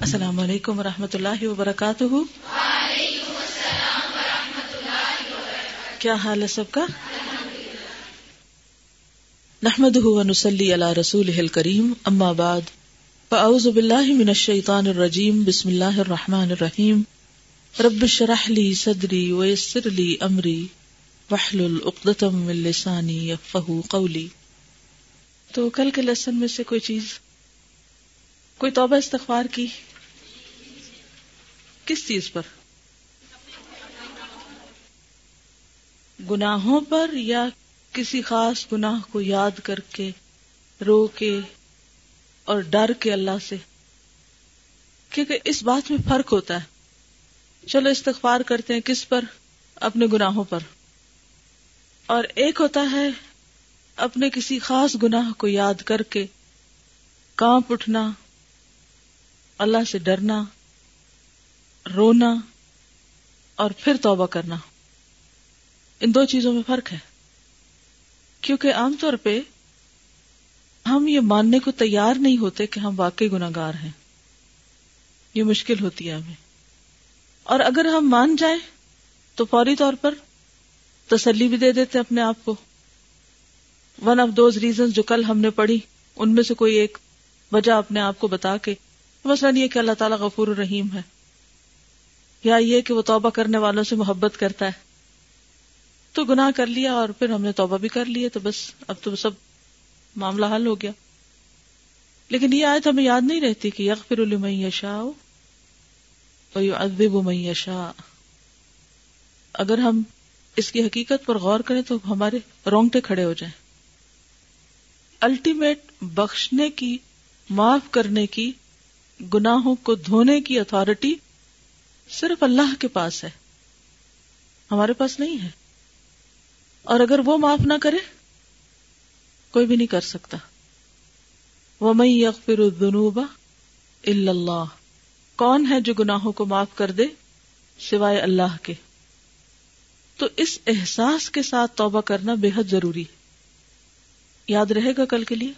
السلام علیکم و رحمۃ اللہ وبرکاتہ۔ کیا حال ہے سب کا؟ نحمد نسلی اللہ رسول کریم اما بعد، فاعوذ باللہ من الشیطان الرجیم، بسم اللہ الرحمن الرحیم۔ رب شرح لی صدری ویسر لی امری وحلل اقدتم من لسانی یفقهوا قولی۔ تو کل کے لیسن میں سے کوئی چیز، کوئی توبہ استغفار کی؟ کس چیز پر؟ گناہوں پر یا کسی خاص گناہ کو یاد کر کے رو کے اور ڈر کے اللہ سے؟ کیونکہ اس بات میں فرق ہوتا ہے۔ چلو استغفار کرتے ہیں کس پر؟ اپنے گناہوں پر۔ اور ایک ہوتا ہے اپنے کسی خاص گناہ کو یاد کر کے کانپ اٹھنا، اللہ سے ڈرنا رونا اور پھر توبہ کرنا۔ ان دو چیزوں میں فرق ہے۔ کیونکہ عام طور پہ ہم یہ ماننے کو تیار نہیں ہوتے کہ ہم واقعی گناگار ہیں۔ یہ مشکل ہوتی ہے ہمیں۔ اور اگر ہم مان جائیں تو فوری طور پر تسلی بھی دے دیتے اپنے آپ کو۔ ون آف دوز ریزن جو کل ہم نے پڑھی، ان میں سے کوئی ایک وجہ اپنے آپ کو بتا کے مسئلہ نہیں ہے کہ اللہ تعالیٰ غفور الرحیم ہے۔ یا یہ کہ وہ توبہ کرنے والوں سے محبت کرتا ہے۔ تو گناہ کر لیا اور پھر ہم نے توبہ بھی کر لی تو بس اب تو سب معاملہ حل ہو گیا۔ لیکن یہ آیت ہمیں یاد نہیں رہتی کہ یغفر المن یشاء ویعذب من یشاء۔ اگر ہم اس کی حقیقت پر غور کریں تو ہمارے رونگٹے کھڑے ہو جائیں۔ الٹیمیٹ بخشنے کی، معاف کرنے کی، گناہوں کو دھونے کی اتارٹی صرف اللہ کے پاس ہے۔ ہمارے پاس نہیں ہے۔ اور اگر وہ معاف نہ کرے، کوئی بھی نہیں کر سکتا۔ وہ میں یغفر الذنوب الا اللہ کون ہے جو گناہوں کو معاف کر دے سوائے اللہ کے؟ تو اس احساس کے ساتھ توبہ کرنا بے حد ضروری یاد رہے گا کل کے لیے؟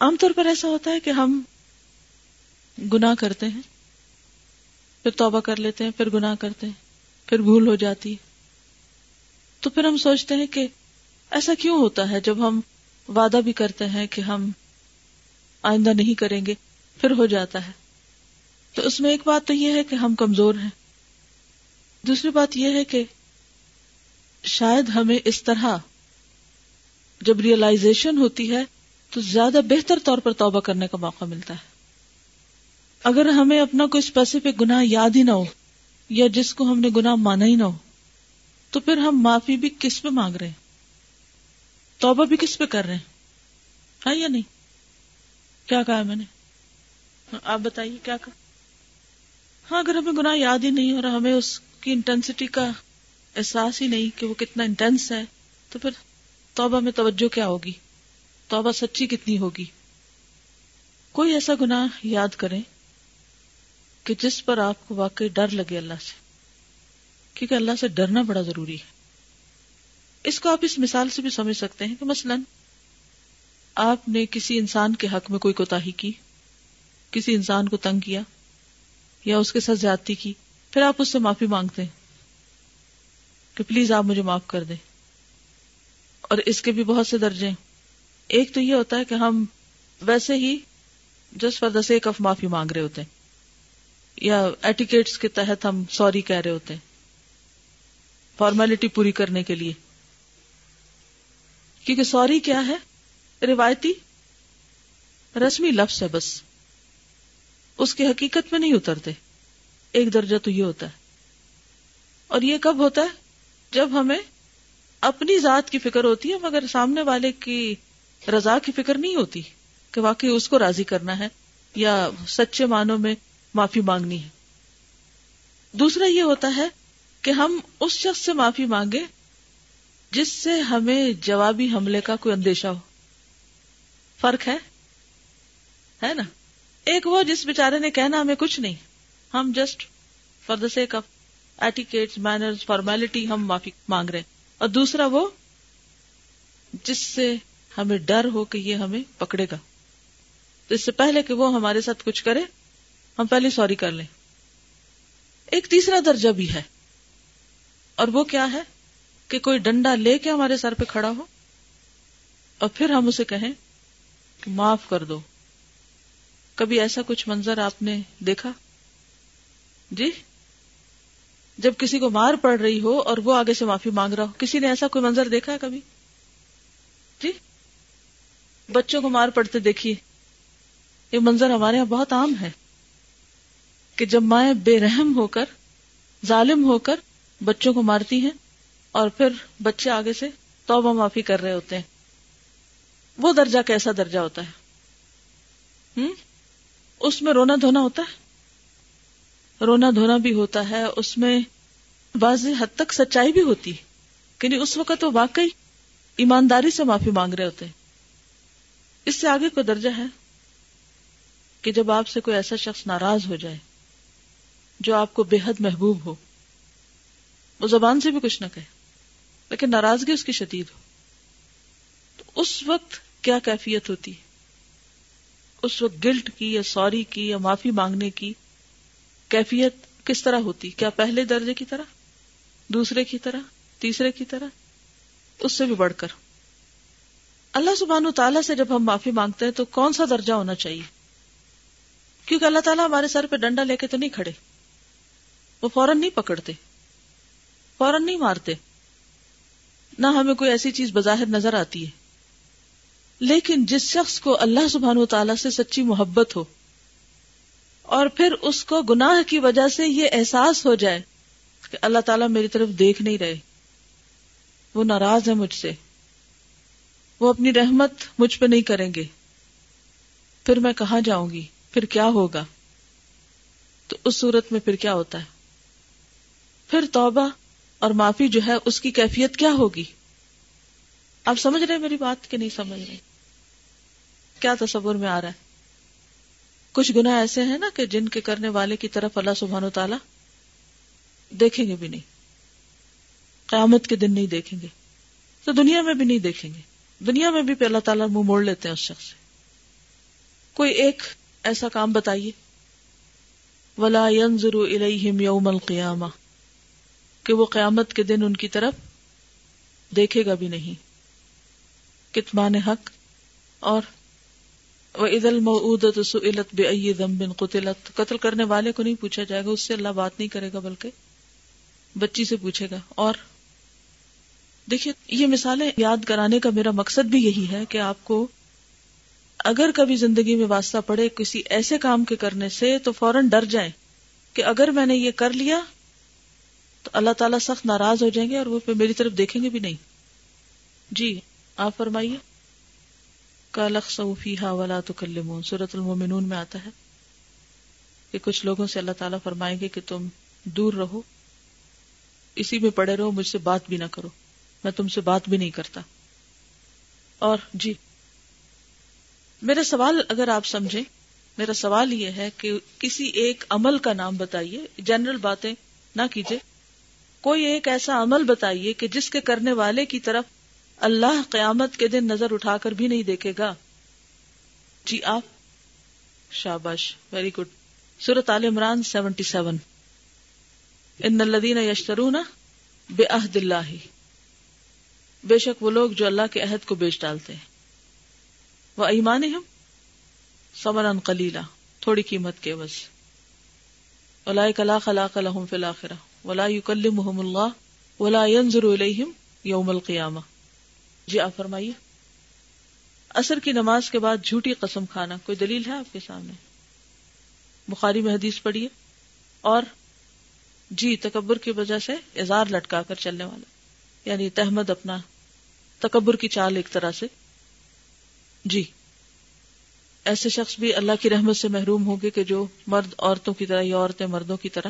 عام طور پر ایسا ہوتا ہے کہ ہم گناہ کرتے ہیں، پھر توبہ کر لیتے ہیں، پھر گناہ کرتے ہیں، پھر بھول ہو جاتی تو پھر ہم سوچتے ہیں کہ ایسا کیوں ہوتا ہے؟ جب ہم وعدہ بھی کرتے ہیں کہ ہم آئندہ نہیں کریں گے، پھر ہو جاتا ہے۔ تو اس میں ایک بات تو یہ ہے کہ ہم کمزور ہیں۔ دوسری بات یہ ہے کہ شاید ہمیں اس طرح جب ریئلائزیشن ہوتی ہے تو زیادہ بہتر طور پر توبہ کرنے کا موقع ملتا ہے۔ اگر ہمیں اپنا کوئی اسپیسیفک گناہ یاد ہی نہ ہو، یا جس کو ہم نے گناہ مانا ہی نہ ہو، تو پھر ہم معافی بھی کس پہ مانگ رہے ہیں؟ توبہ بھی کس پہ کر رہے ہیں؟ ہے یا نہیں؟ کیا کہا میں نے؟ آپ بتائیے کیا کہا؟ ہاں اگر ہمیں گناہ یاد ہی نہیں اور ہمیں اس کی انٹینسٹی کا احساس ہی نہیں کہ وہ کتنا انٹینس ہے، تو پھر توبہ میں توجہ کیا ہوگی؟ توبہ سچی کتنی ہوگی؟ کوئی ایسا گناہ یاد کریں کہ جس پر آپ کو واقعی ڈر لگے اللہ سے، کیونکہ اللہ سے ڈرنا بڑا ضروری ہے۔ اس کو آپ اس مثال سے بھی سمجھ سکتے ہیں کہ مثلا آپ نے کسی انسان کے حق میں کوئی کوتا کی، کسی انسان کو تنگ کیا یا اس کے ساتھ زیادتی کی، پھر آپ اس سے معافی مانگتے ہیں کہ پلیز آپ مجھے معاف کر دیں۔ اور اس کے بھی بہت سے درجے ایک تو یہ ہوتا ہے کہ ہم ویسے ہی جس فار دا سیک آف معافی مانگ رہے ہوتے ہیں۔ یا ایٹیکیٹس کے تحت ہم سوری کہہ رہے ہوتے ہیں۔ فارمیلٹی پوری کرنے کے لیے۔ کیونکہ سوری کیا ہے؟ روایتی رسمی لفظ ہے بس۔ اس کی حقیقت میں نہیں اترتے۔ ایک درجہ تو یہ ہوتا ہے۔ اور یہ کب ہوتا ہے؟ جب ہمیں اپنی ذات کی فکر ہوتی ہے، مگر سامنے والے کی رضا کی فکر نہیں ہوتی کہ واقعی اس کو راضی کرنا ہے یا سچے معنوں میں معافی مانگنی ہے۔ دوسرا یہ ہوتا ہے کہ ہم اس شخص سے معافی مانگے جس سے ہمیں جوابی حملے کا کوئی اندیشہ ہو۔ فرق ہے؟ ہے نا؟ ایک وہ جس بیچارے نے کہنا ہمیں کچھ نہیں۔ ہم just for the sake of etiquette manner formality ہم معافی مانگ رہے اور دوسرا وہ جس سے ہمیں ڈر ہو کہ یہ ہمیں پکڑے گا۔ تو اس سے پہلے کہ وہ ہمارے ساتھ کچھ کرے ہم پہلے سوری کر لیں۔ ایک تیسرا درجہ بھی ہے۔ اور وہ کیا ہے کہ کوئی ڈنڈا لے کے ہمارے سر پہ کھڑا ہو اور پھر ہم اسے کہیں کہ معاف کر دو۔ کبھی ایسا کچھ منظر آپ نے دیکھا؟ جی؟ جب کسی کو مار پڑ رہی ہو اور وہ آگے سے معافی مانگ رہا ہو، کسی نے ایسا کوئی منظر دیکھا ہے کبھی؟ جی؟ بچوں کو مار پڑتے دیکھیے۔ یہ منظر ہمارے یہاں بہت عام ہے۔ کہ جب مائیں بے رحم ہو کر، ظالم ہو کر بچوں کو مارتی ہیں اور پھر بچے آگے سے توبہ معافی کر رہے ہوتے ہیں، وہ درجہ کیسا درجہ ہوتا ہے؟ ہم؟ اس میں رونا دھونا ہوتا ہے؟ رونا دھونا بھی ہوتا ہے، اس میں بعض حد تک سچائی بھی ہوتی کہ یعنی اس وقت وہ واقعی ایمانداری سے معافی مانگ رہے ہوتے ہیں۔ اس سے آگے کوئی درجہ ہے کہ جب آپ سے کوئی ایسا شخص ناراض ہو جائے جو آپ کو بے حد محبوب ہو۔ وہ زبان سے بھی کچھ نہ کہے، لیکن ناراضگی اس کی شدید ہو۔ تو اس وقت کیا کیفیت ہوتی؟ ہے اس وقت گلٹ کی یا سوری کی یا معافی مانگنے کی کیفیت کس طرح ہوتی؟ کیا پہلے درجے کی طرح؟ دوسرے کی طرح؟ تیسرے کی طرح؟ اس سے بھی بڑھ کر۔ اللہ سبحانہ تعالیٰ سے جب ہم معافی مانگتے ہیں تو کون سا درجہ ہونا چاہیے؟ کیونکہ اللہ تعالیٰ ہمارے سر پہ ڈنڈا لے کے تو نہیں کھڑے۔ وہ فوراً نہیں پکڑتے، فوراً نہیں مارتے۔ نہ ہمیں کوئی ایسی چیز بظاہر نظر آتی ہے۔ لیکن جس شخص کو اللہ سبحان و تعالی سے سچی محبت ہو، اور پھر اس کو گناہ کی وجہ سے یہ احساس ہو جائے کہ اللہ تعالیٰ میری طرف دیکھ نہیں رہے، وہ ناراض ہے مجھ سے۔ وہ اپنی رحمت مجھ پہ نہیں کریں گے۔ پھر میں کہاں جاؤں گی؟ پھر کیا ہوگا؟ تو اس صورت میں پھر کیا ہوتا ہے؟ پھر توبہ اور معافی جو ہے اس کی کیفیت کیا ہوگی؟ آپ سمجھ رہے میری بات کہ نہیں سمجھ رہے؟ کیا تصور میں آ رہا ہے؟ کچھ گنا ایسے ہیں نا کہ جن کے کرنے والے کی طرف اللہ سبحان و تعالی دیکھیں گے بھی نہیں۔ قیامت کے دن نہیں دیکھیں گے۔ تو دنیا میں بھی نہیں دیکھیں گے۔ دنیا میں بھی پہ اللہ تعالیٰ منہ موڑ لیتے ہیں اس شخص سے۔ کوئی ایک ایسا کام بتائیے۔ ولا الیہم یوم القیامہ کہ وہ قیامت کے دن ان کی طرف دیکھے گا بھی نہیں۔ کتمان حق اور وہ عید المعودت سئلت بے بن قتلت۔ قتل کرنے والے کو نہیں پوچھا جائے گا، اس سے اللہ بات نہیں کرے گا، بلکہ بچی سے پوچھے گا۔ اور دیکھیے، یہ مثالیں یاد کرانے کا میرا مقصد بھی یہی ہے کہ آپ کو اگر کبھی زندگی میں واسطہ پڑے کسی ایسے کام کے کرنے سے تو فوراً ڈر جائیں کہ اگر میں نے یہ کر لیا تو اللہ تعالیٰ سخت ناراض ہو جائیں گے اور وہ پھر میری طرف دیکھیں گے بھی نہیں۔ جی آپ فرمائیے۔ کالخ صوفی ہا ولا تو سورت المومنون میں آتا ہے کہ کچھ لوگوں سے اللہ تعالیٰ فرمائیں گے کہ تم دور رہو، اسی میں پڑے رہو، مجھ سے بات بھی نہ کرو۔ میں تم سے بات بھی نہیں کرتا۔ اور جی میرا سوال اگر آپ سمجھیں، میرا سوال یہ ہے کہ کسی ایک عمل کا نام بتائیے، جنرل باتیں نہ کیجیے کوئی ایک ایسا عمل بتائیے کہ جس کے کرنے والے کی طرف اللہ قیامت کے دن نظر اٹھا کر بھی نہیں دیکھے گا؟ جی آپ۔ شاباش ویری گڈ سورت عال عمران سیونٹی سیون۔ ان الدین یشترون بے عہد اللہ بے شک وہ لوگ جو اللہ کے عہد کو بیچ ڈالتے ہیں۔ وہ ایمان ہم سمن کلیلہ تھوڑی قیمت کے بس۔ ولا کلا خلا لهم فی الاخرہ ولا يكلمهم الله ولا ينظر اليهم يوم القيامه جی آپ فرمائیے۔ اثر کی نماز کے بعد جھوٹی قسم کھانا کوئی دلیل ہے آپ کے سامنے؟ بخاری میں حدیث پڑھیے اور جی تکبر کی وجہ سے اظہار لٹکا کر چلنے والا۔ یعنی تحمد اپنا، تکبر کی چال ایک طرح سے۔ جی ایسے شخص بھی اللہ کی رحمت سے محروم ہوں گے کہ جو مرد عورتوں کی طرح یا عورتیں مردوں کی طرح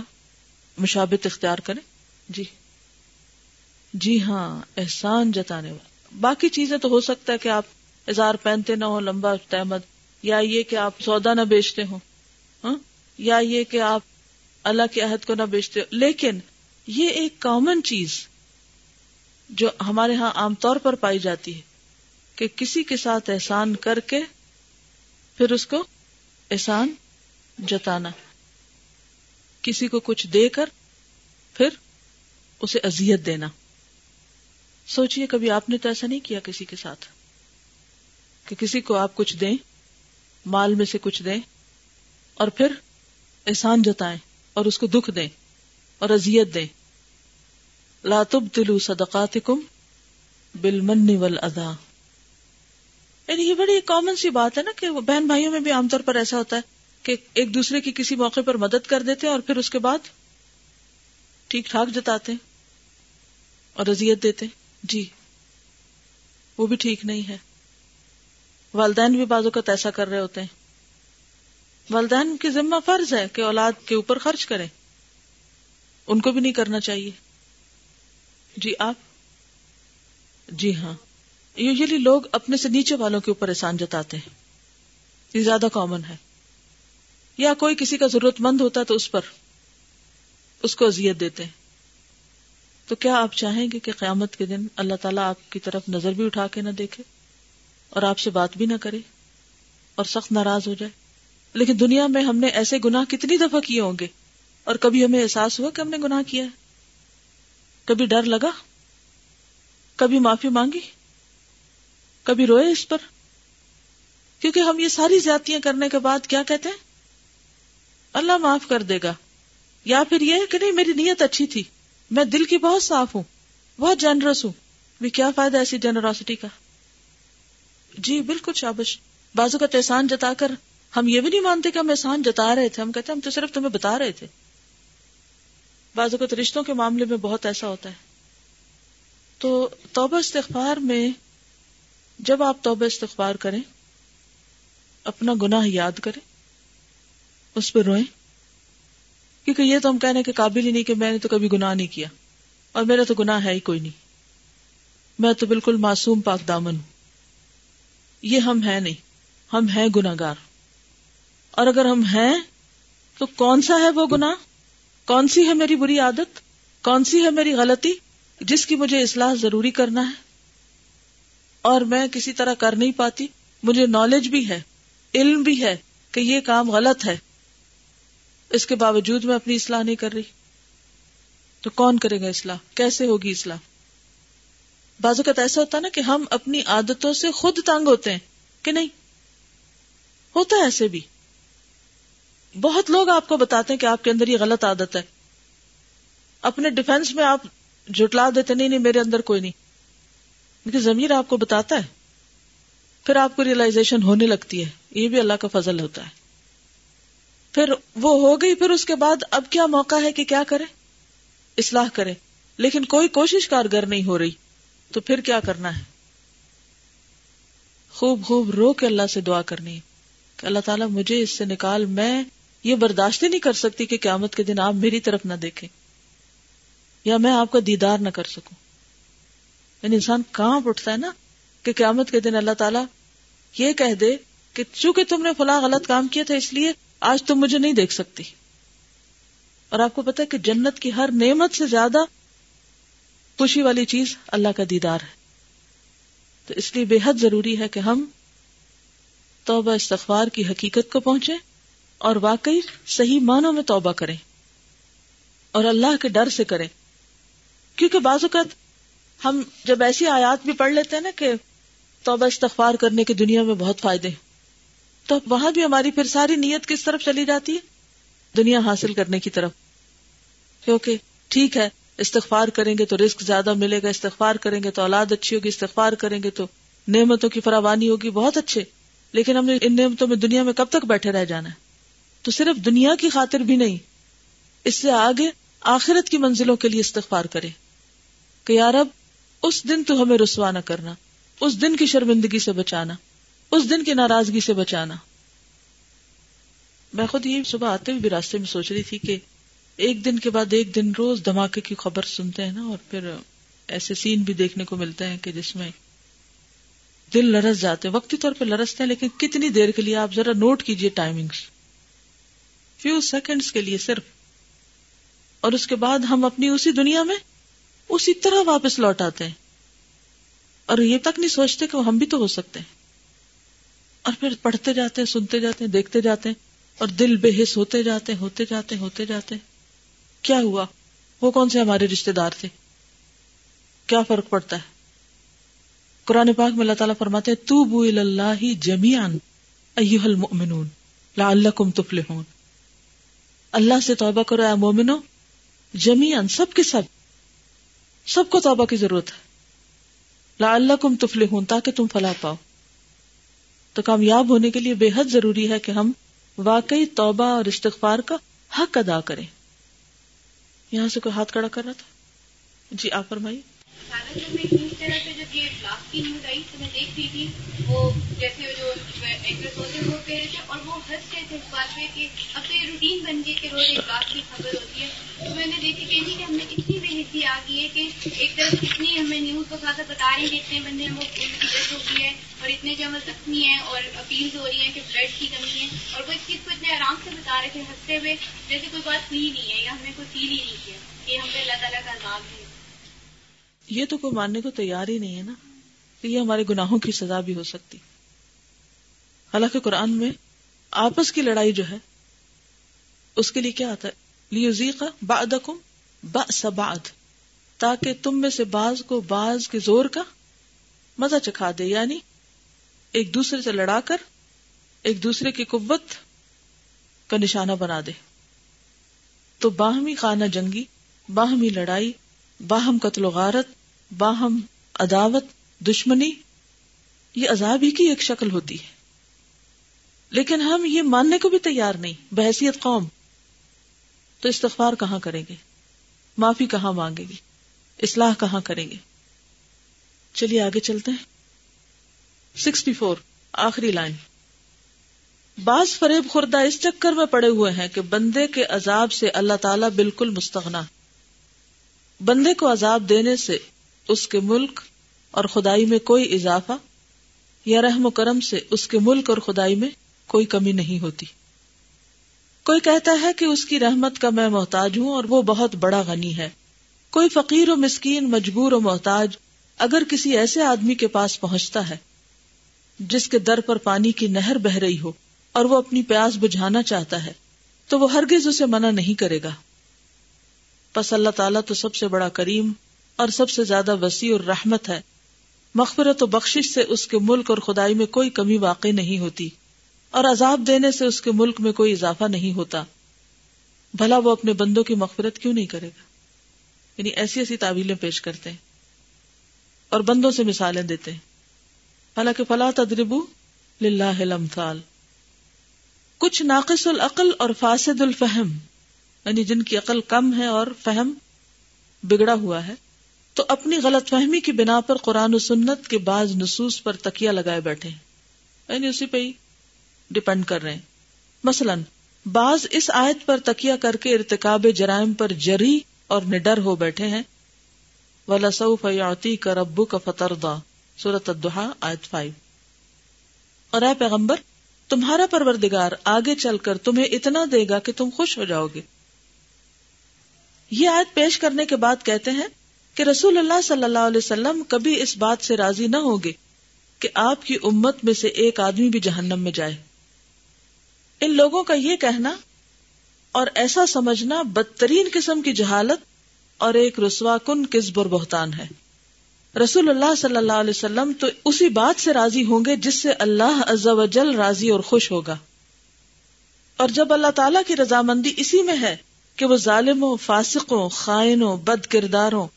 مشابت اختیار کریں جی. جی ہاں احسان جتانے والا باقی چیزیں تو ہو سکتا ہے کہ آپ اظہار پہنتے نہ ہو لمبا تحمد، یا یہ کہ آپ سودا نہ بیچتے ہوں ہاں؟ یا یہ کہ آپ اللہ کے عہد کو نہ بیچتے۔ ہو لیکن یہ ایک کامن چیز جو ہمارے ہاں عام طور پر پائی جاتی ہے کہ کسی کے ساتھ احسان کر کے پھر اس کو احسان جتانا۔ کسی کو کچھ دے کر پھر اسے ازیت دینا۔ سوچئے کبھی آپ نے تو ایسا نہیں کیا کسی کے ساتھ کہ کسی کو آپ کچھ دیں، مال میں سے کچھ دیں اور پھر احسان جتائیں اور اس کو دکھ دیں اور ازیت دیں۔ لاتب دلو صدقات کم بل من ادا یعنی یہ بڑی کامن سی بات ہے نا کہ بہن بھائیوں میں بھی عام طور پر ایسا ہوتا ہے۔ کہ ایک دوسرے کی کسی موقع پر مدد کر دیتے اور پھر اس کے بعد ٹھیک ٹھاک جتاتے اور ازیت دیتے جی وہ بھی ٹھیک نہیں ہے۔ والدین بھی بازو کا ایسا کر رہے ہوتے ہیں۔ والدین کی ذمہ فرض ہے کہ اولاد کے اوپر خرچ کریں۔ ان کو بھی نہیں کرنا چاہیے۔ جی آپ؟ جی ہاں۔ یوزلی لوگ اپنے سے نیچے والوں کے اوپر احسان جتاتے ہیں۔ یہ زیادہ کامن ہے۔ یا کوئی کسی کا ضرورت مند ہوتا تو اس پر اس کو اذیت دیتے ہیں۔ تو کیا آپ چاہیں گے کہ قیامت کے دن اللہ تعالیٰ آپ کی طرف نظر بھی اٹھا کے نہ دیکھے اور آپ سے بات بھی نہ کرے اور سخت ناراض ہو جائے؟ لیکن دنیا میں ہم نے ایسے گناہ کتنی دفعہ کیے ہوں گے اور کبھی ہمیں احساس ہوا کہ ہم نے گناہ کیا ہے؟ کبھی ڈر لگا؟ کبھی معافی مانگی؟ کبھی روئے اس پر؟ کیونکہ ہم یہ ساری زیادتیاں کرنے کے بعد کیا کہتے ہیں؟ اللہ معاف کر دے گا یا پھر یہ کہ نہیں، میری نیت اچھی تھی۔ میں دل کی بہت صاف ہوں، بہت جنرس ہوں۔ بھی کیا فائدہ ایسی جنراسٹی کا؟ جی بالکل شابش۔ بازو کا احسان جتا کر ہم یہ بھی نہیں مانتے کہ ہم احسان جتا رہے تھے۔ ہم کہتے ہم تو صرف تمہیں بتا رہے تھے۔ بازو کا رشتوں کے معاملے میں بہت ایسا ہوتا ہے۔ تو توبہ استغفار میں جب آپ توبہ استغفار کریں، اپنا گناہ یاد کریں۔ اس پہ روئیں۔ کیونکہ یہ تو ہم کہنے کے قابل ہی نہیں کہ میں نے تو کبھی گناہ نہیں کیا۔ اور میرا تو گناہ ہے ہی کوئی نہیں۔ میں تو بالکل معصوم پاک دامن ہوں۔ یہ ہم ہیں نہیں، ہم ہیں گناگار اور اگر ہم ہیں، تو کون سا ہے وہ گناہ؟ کون سی ہے میری بری عادت؟ کون سی ہے میری غلطی جس کی مجھے اصلاح ضروری کرنا ہے؟ اور میں کسی طرح کر نہیں پاتی، مجھے نالج بھی ہے، علم بھی ہے کہ یہ کام غلط ہے۔ اس کے باوجود میں اپنی اصلاح نہیں کر رہی۔ تو کون کرے گا اصلاح؟ کیسے ہوگی اصلاح؟ بازو کا ایسا ہوتا نا کہ ہم اپنی عادتوں سے خود تنگ ہوتے ہیں کہ نہیں۔ ہوتا ہے ایسے بھی۔ بہت لوگ آپ کو بتاتے ہیں کہ آپ کے اندر یہ غلط عادت ہے۔ اپنے ڈیفینس میں آپ جٹلا دیتے نہیں نہیں، میرے اندر کوئی نہیں۔ لیکن ضمیر آپ کو بتاتا ہے۔ پھر آپ کو ریئلائزیشن ہونے لگتی ہے۔ یہ بھی اللہ کا فضل ہوتا ہے۔ پھر وہ ہو گئی، پھر اس کے بعد اب کیا موقع ہے کہ کیا کرے؟ اصلاح کرے۔ لیکن کوئی کوشش کارگر نہیں ہو رہی۔ تو پھر کیا کرنا ہے؟ خوب خوب رو کے اللہ سے دعا کرنی۔ کہ اللہ تعالیٰ مجھے اس سے نکال، میں یہ برداشت نہیں کر سکتی کہ قیامت کے دن آپ میری طرف نہ دیکھیں۔ یا میں آپ کا دیدار نہ کر سکوں۔ یعنی انسان کہاں اٹھتا ہے نا کہ قیامت کے دن اللہ تعالیٰ یہ کہہ دے کہ چونکہ تم نے فلاں غلط کام کیا تھا، اس لیے آج تم مجھے نہیں دیکھ سکتی۔ اور آپ کو پتا کہ جنت کی ہر نعمت سے زیادہ خوشی والی چیز اللہ کا دیدار ہے۔ تو اس لیے بے حد ضروری ہے کہ ہم توبہ استغفار کی حقیقت کو پہنچے اور واقعی صحیح معنوں میں توبہ کریں اور اللہ کے ڈر سے کریں۔ کیونکہ بعض اوقات ہم جب ایسی آیات بھی پڑھ لیتے ہیں نا کہ توبہ استغفار کرنے کی دنیا میں بہت فائدے تو وہاں بھی ہماری پھر ساری نیت کس طرف چلی جاتی ہے؟ دنیا حاصل کرنے کی طرف۔ کیونکہ ٹھیک ہے، استغفار کریں گے تو رسک زیادہ ملے گا، استغفار کریں گے تو اولاد اچھی ہوگی، استغفار کریں گے تو نعمتوں کی فراوانی ہوگی، بہت اچھے۔ لیکن ہم نے ان نعمتوں میں دنیا میں کب تک بیٹھے رہ جانا ہے؟ تو صرف دنیا کی خاطر بھی نہیں، اس سے آگے آخرت کی منزلوں کے لیے استغفار کرے کہ یار اب اس دن تو ہمیں رسوا نہ کرنا، اس دن کی شرمندگی سے بچانا۔ اس دن کی ناراضگی سے بچانا۔ میں خود یہ صبح آتے ہوئے بھی راستے میں سوچ رہی تھی کہ ایک دن کے بعد ایک دن روز دھماکے کی خبر سنتے ہیں نا، اور پھر ایسے سین بھی دیکھنے کو ملتے ہیں کہ جس میں دل لرس جاتے ہیں۔ وقتی طور پہ لرستے ہیں، لیکن کتنی دیر کے لیے آپ ذرا نوٹ کیجیے ٹائمنگ فیو سیکنڈز کے لیے صرف۔ اور اس کے بعد ہم اپنی اسی دنیا میں اسی طرح واپس لوٹ آتے ہیں۔ اور یہ تک نہیں سوچتے کہ ہم بھی تو ہو سکتے ہیں۔ اور پھر پڑھتے جاتے ہیں، سنتے جاتے ہیں، دیکھتے جاتے ہیں اور دل بے حص ہوتے جاتے ہوتے جاتے ہوتے جاتے کیا ہوا؟ وہ کون سے ہمارے رشتے دار تھے؟ کیا فرق پڑتا ہے؟ قرآن پاک میں اللہ تعالیٰ فرماتے تو بو اللہ جمیان المؤمنون، لعلکم تفلحون۔ اللہ سے توبہ کرو، اے مومنو جمیان سب کے سب۔ سب کو توبہ کی ضرورت ہے۔ لعلکم تفلحون، تاکہ تم فلاح پاؤ۔ تو کامیاب ہونے کے لیے بے حد ضروری ہے کہ ہم واقعی توبہ اور استغفار کا حق ادا کریں۔ یہاں سے کوئی ہاتھ کھڑا کر رہا تھا؟ جی آپ فرمائیے۔ یہ کی نیوز آئی تو میں دیکھ رہی تھی، وہ جیسے جو ایکٹرس ہوتے رہے تھے اور وہ ہنس رہے تھے اس بات پہ کہ اب تو یہ روٹین بن گئی کہ روز ایک بات کی خبر ہوتی ہے۔ تو میں نے دیکھی کہ کہ ہمیں اتنی بے حسی آ گئی ہے کہ ایک طرف اتنی ہمیں نیوز کو خاصا بتا رہے ہیں کہ اتنے بندے وہ ڈیتھ ہو گئی ہے اور اتنے جو عمل زخمی ہیں اور اپیل ہو رہی ہیں کہ بلڈ کی کمی ہے اور وہ اس چیز کو اتنے آرام سے بتا رہے تھے، ہنستے ہوئے جیسے کوئی بات ہوئی نہیں ہے یا ہمیں کوئی فیل ہی نہیں کیا کہ ہم پہ اللہ تعالیٰ کا عذاب ہے۔ یہ تو کوئی ماننے کو تیار ہی نہیں ہے نا یہ ہمارے گناہوں کی سزا بھی ہو سکتی۔ حالانکہ قرآن میں آپس کی لڑائی جو ہے، اس کے لیے کیا آتا ہے؟ لیوزی کا باد بعد۔ تاکہ تم میں سے باز کو باز کے زور کا مزہ چکھا دے۔ یعنی ایک دوسرے سے لڑا کر، ایک دوسرے کی قوت کا نشانہ بنا دے۔ تو باہمی خانہ جنگی، باہمی لڑائی، باہم قتل و غارت، باہم عداوت، دشمنی، یہ عذاب ہی کی ایک شکل ہوتی ہے۔ لیکن ہم یہ ماننے کو بھی تیار نہیں۔ بحثیت قوم۔ تو استغفار کہاں کریں گے؟ معافی کہاں مانگے گی؟ اصلاح کہاں کریں گے؟ چلیے آگے چلتے ہیں۔ سکسٹی فور، آخری لائن۔ بعض فریب خوردہ اس چکر میں پڑے ہوئے ہیں کہ بندے کے عذاب سے اللہ تعالیٰ بالکل مستغنا۔ بندے کو عذاب دینے سے اس کے ملک اور خدائی میں کوئی اضافہ یا رحم و کرم سے اس کے ملک اور خدائی میں کوئی کمی نہیں ہوتی۔ کوئی کہتا ہے کہ اس کی رحمت کا میں محتاج ہوں اور وہ بہت بڑا غنی ہے۔ کوئی فقیر و مسکین مجبور و محتاج اگر کسی ایسے آدمی کے پاس پہنچتا ہے جس کے در پر پانی کی نہر بہ رہی ہو اور وہ اپنی پیاس بجھانا چاہتا ہے، تو وہ ہرگز اسے منع نہیں کرے گا۔ پس اللہ تعالیٰ تو سب سے بڑا کریم اور سب سے زیادہ وسیع اور رحمت ہے۔ مغفرت و بخشش سے اس کے ملک اور خدائی میں کوئی کمی واقع نہیں ہوتی۔ اور عذاب دینے سے اس کے ملک میں کوئی اضافہ نہیں ہوتا۔ بھلا وہ اپنے بندوں کی مغفرت کیوں نہیں کرے گا؟ یعنی ایسی ایسی تعویلیں پیش کرتے ہیں اور بندوں سے مثالیں دیتے ہیں۔ حالانکہ فلا تدربو للہ کچھ ناقص العقل اور فاسد الفہم یعنی جن کی عقل کم ہے اور فہم بگڑا ہوا ہے، تو اپنی غلط فہمی کی بنا پر قرآن و سنت کے بعض نصوص پر تکیا لگائے بیٹھے ہیں۔ یعنی اسی پہ ہی ڈپینڈ کر رہے ہیں۔ مثلا، بعض اس آیت پر تکیا کر کے ارتکاب جرائم پر جری اور نڈر ہو بیٹھے ہیں۔ فیاتی کا ربو کا فتر دا سورت آیت فائیو اور اے پیغمبر، تمہارا پروردگار آگے چل کر تمہیں اتنا دے گا کہ تم خوش ہو جاؤ گے۔ یہ آیت پیش کرنے کے بعد کہتے ہیں کہ رسول اللہ صلی اللہ علیہ وسلم کبھی اس بات سے راضی نہ ہوگے کہ آپ کی امت میں سے ایک آدمی بھی جہنم میں جائے۔ ان لوگوں کا یہ کہنا اور ایسا سمجھنا بدترین قسم کی جہالت اور ایک رسوا کن کسب اور بہتان ہے۔ رسول اللہ صلی اللہ علیہ وسلم تو اسی بات سے راضی ہوں گے جس سے اللہ عز و جل راضی اور خوش ہوگا۔ اور جب اللہ تعالی کی رضامندی اسی میں ہے کہ وہ ظالموں، فاسقوں، خائنوں، بد کرداروں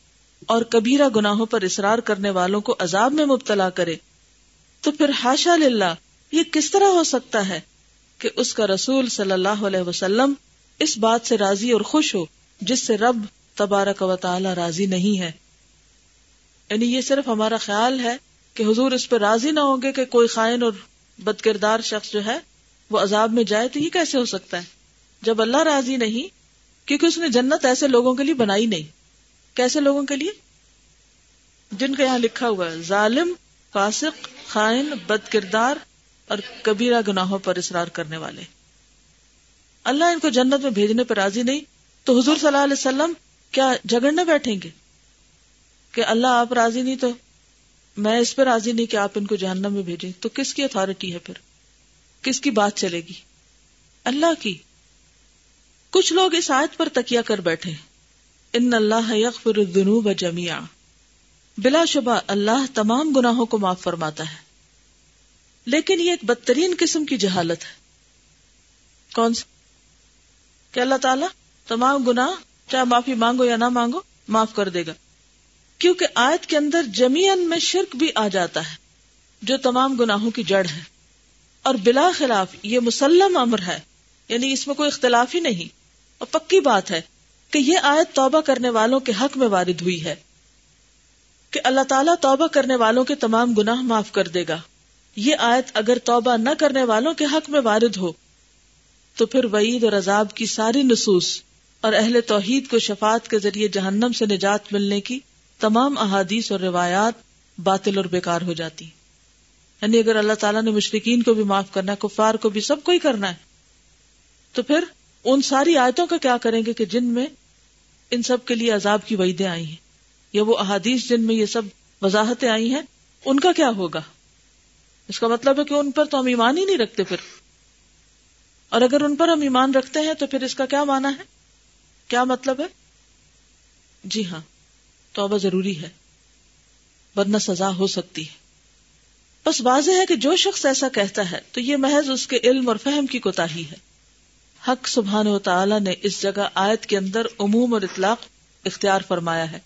اور کبیرہ گناہوں پر اصرار کرنے والوں کو عذاب میں مبتلا کرے تو پھر ہاشا للہ یہ کس طرح ہو سکتا ہے؟ کہ اس کا رسول صلی اللہ علیہ وسلم اس بات سے راضی اور خوش ہو جس سے رب تبارک و تعالی راضی نہیں ہے۔ یعنی یہ صرف ہمارا خیال ہے کہ حضور اس پہ راضی نہ ہوں گے کہ کوئی خائن اور بد کردار شخص جو ہے وہ عذاب میں جائے تو یہ کیسے ہو سکتا ہے؟ جب اللہ راضی نہیں، کیونکہ اس نے جنت ایسے لوگوں کے لیے بنائی نہیں۔ کیسے لوگوں کے لیے؟ جن کا یہاں لکھا ہوا ہے، ظالم، فاسق، خائن بد کردار اور کبیرہ گناہوں پر اصرار کرنے والے۔ اللہ ان کو جنت میں بھیجنے پر راضی نہیں، تو حضور صلی اللہ علیہ وسلم کیا جگڑنے بیٹھیں گے؟ کہ اللہ آپ راضی نہیں تو میں اس پہ راضی نہیں کہ آپ ان کو جہنم میں بھیجیں، تو کس کی اتارٹی ہے پھر؟ کس کی بات چلے گی؟ اللہ کی۔ کچھ لوگ اس آیت پر تکیا کر بیٹھے۔ ان اللہ یغفر الذنوب جميعا بلا شبہ اللہ تمام گناہوں کو معاف فرماتا ہے۔ لیکن یہ ایک بدترین قسم کی جہالت ہے۔ کون سا کہ اللہ تعالیٰ تمام گناہ چاہے معافی مانگو یا نہ مانگو، معاف کر دے گا۔ کیونکہ آیت کے اندر جمیان میں شرک بھی آ جاتا ہے، جو تمام گناہوں کی جڑ ہے۔ اور بلا خلاف یہ مسلم امر ہے یعنی اس میں کوئی اختلاف ہی نہیں۔ اور پکی بات ہے کہ یہ آیت توبہ کرنے والوں کے حق میں وارد ہوئی ہے۔ کہ اللہ تعالیٰ توبہ کرنے والوں کے تمام گناہ معاف کر دے گا۔ یہ آیت اگر توبہ نہ کرنے والوں کے حق میں وارد ہو، تو پھر وعید اور عذاب کی ساری نصوص اور اہل توحید کو شفاعت کے ذریعے جہنم سے نجات ملنے کی تمام احادیث اور روایات باطل اور بیکار ہو جاتی۔ یعنی اگر اللہ تعالیٰ نے مشرقین کو بھی معاف کرنا ہے، کفار کو بھی سب کو ہی کرنا ہے، تو پھر ان ساری آیتوں کا کیا کریں گے کہ جن میں ان سب کے لیے عذاب کی وعیدیں آئی ہیں؟ یا وہ احادیث جن میں یہ سب وضاحتیں آئی ہیں، ان کا کیا ہوگا؟ اس کا مطلب ہے کہ ان پر تو ہم ایمان ہی نہیں رکھتے پھر۔ اور اگر ان پر ہم ایمان رکھتے ہیں تو پھر اس کا کیا مانا ہے؟ کیا مطلب ہے؟ جی ہاں توبہ ضروری ہے۔ ورنہ سزا ہو سکتی ہے۔ بس واضح ہے کہ جو شخص ایسا کہتا ہے تو یہ محض اس کے علم اور فہم کی کوتا ہی ہے۔ حق سبحان و تعالی نے اس جگہ آیت کے اندر عموم اور اطلاق اختیار فرمایا ہے،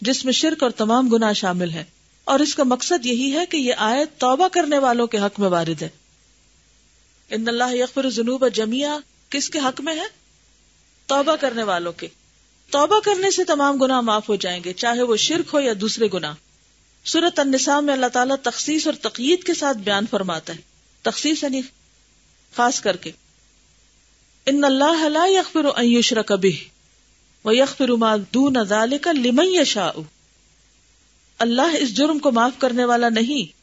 جس میں شرک اور تمام گناہ شامل ہے اور اس کا مقصد یہی ہے کہ یہ آیت توبہ کرنے والوں کے حق میں وارد ہے۔ ان اللہ یغفر الذنوب جميعا کس کے حق میں ہے؟ توبہ کرنے والوں کے۔ توبہ کرنے سے تمام گناہ معاف ہو جائیں گے، چاہے وہ شرک ہو یا دوسرے گناہ۔ سورت النساء میں اللہ تعالیٰ تخصیص اور تقیید کے ساتھ بیان فرماتا ہے۔ تخصیص یعنی خاص کر کے۔ ان اللہ لا یغفر ان یشرک به ویغفر ما دون ذلك لمن یشاء۔ اللہ اس جرم کو معاف کرنے والا نہیں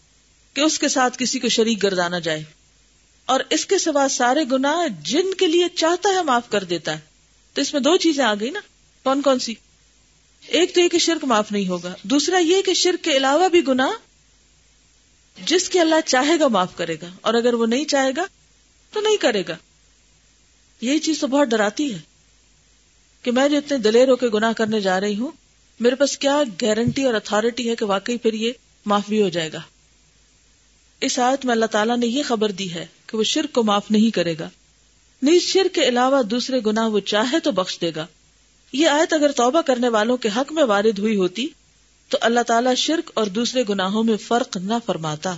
کہ اس کے ساتھ کسی کو شریک گردانا جائے اور اس کے سوا سارے گناہ جن کے لیے چاہتا ہے معاف کر دیتا ہے۔ تو اس میں دو چیزیں آ گئی نا۔ کون کون سی؟ ایک تو یہ کہ شرک معاف نہیں ہوگا۔ دوسرا یہ کہ شرک کے علاوہ بھی گنا جس کے اللہ چاہے گا معاف کرے گا۔ اور اگر وہ نہیں چاہے گا، تو نہیں کرے گا۔ یہی چیز تو بہت ڈراتی ہے کہ میں جو اتنے دلیر ہو کے گناہ کرنے جا رہی ہوں میرے پاس کیا گارنٹی اور اتارٹی ہے کہ واقعی پھر یہ معاف بھی ہو جائے گا؟ اس آیت میں اللہ تعالیٰ نے یہ خبر دی ہے کہ وہ شرک کو معاف نہیں کرے گا۔ نیز شرک کے علاوہ دوسرے گناہ وہ چاہے تو بخش دے گا۔ یہ آیت اگر توبہ کرنے والوں کے حق میں وارد ہوئی ہوتی تو اللہ تعالیٰ شرک اور دوسرے گناہوں میں فرق نہ فرماتا۔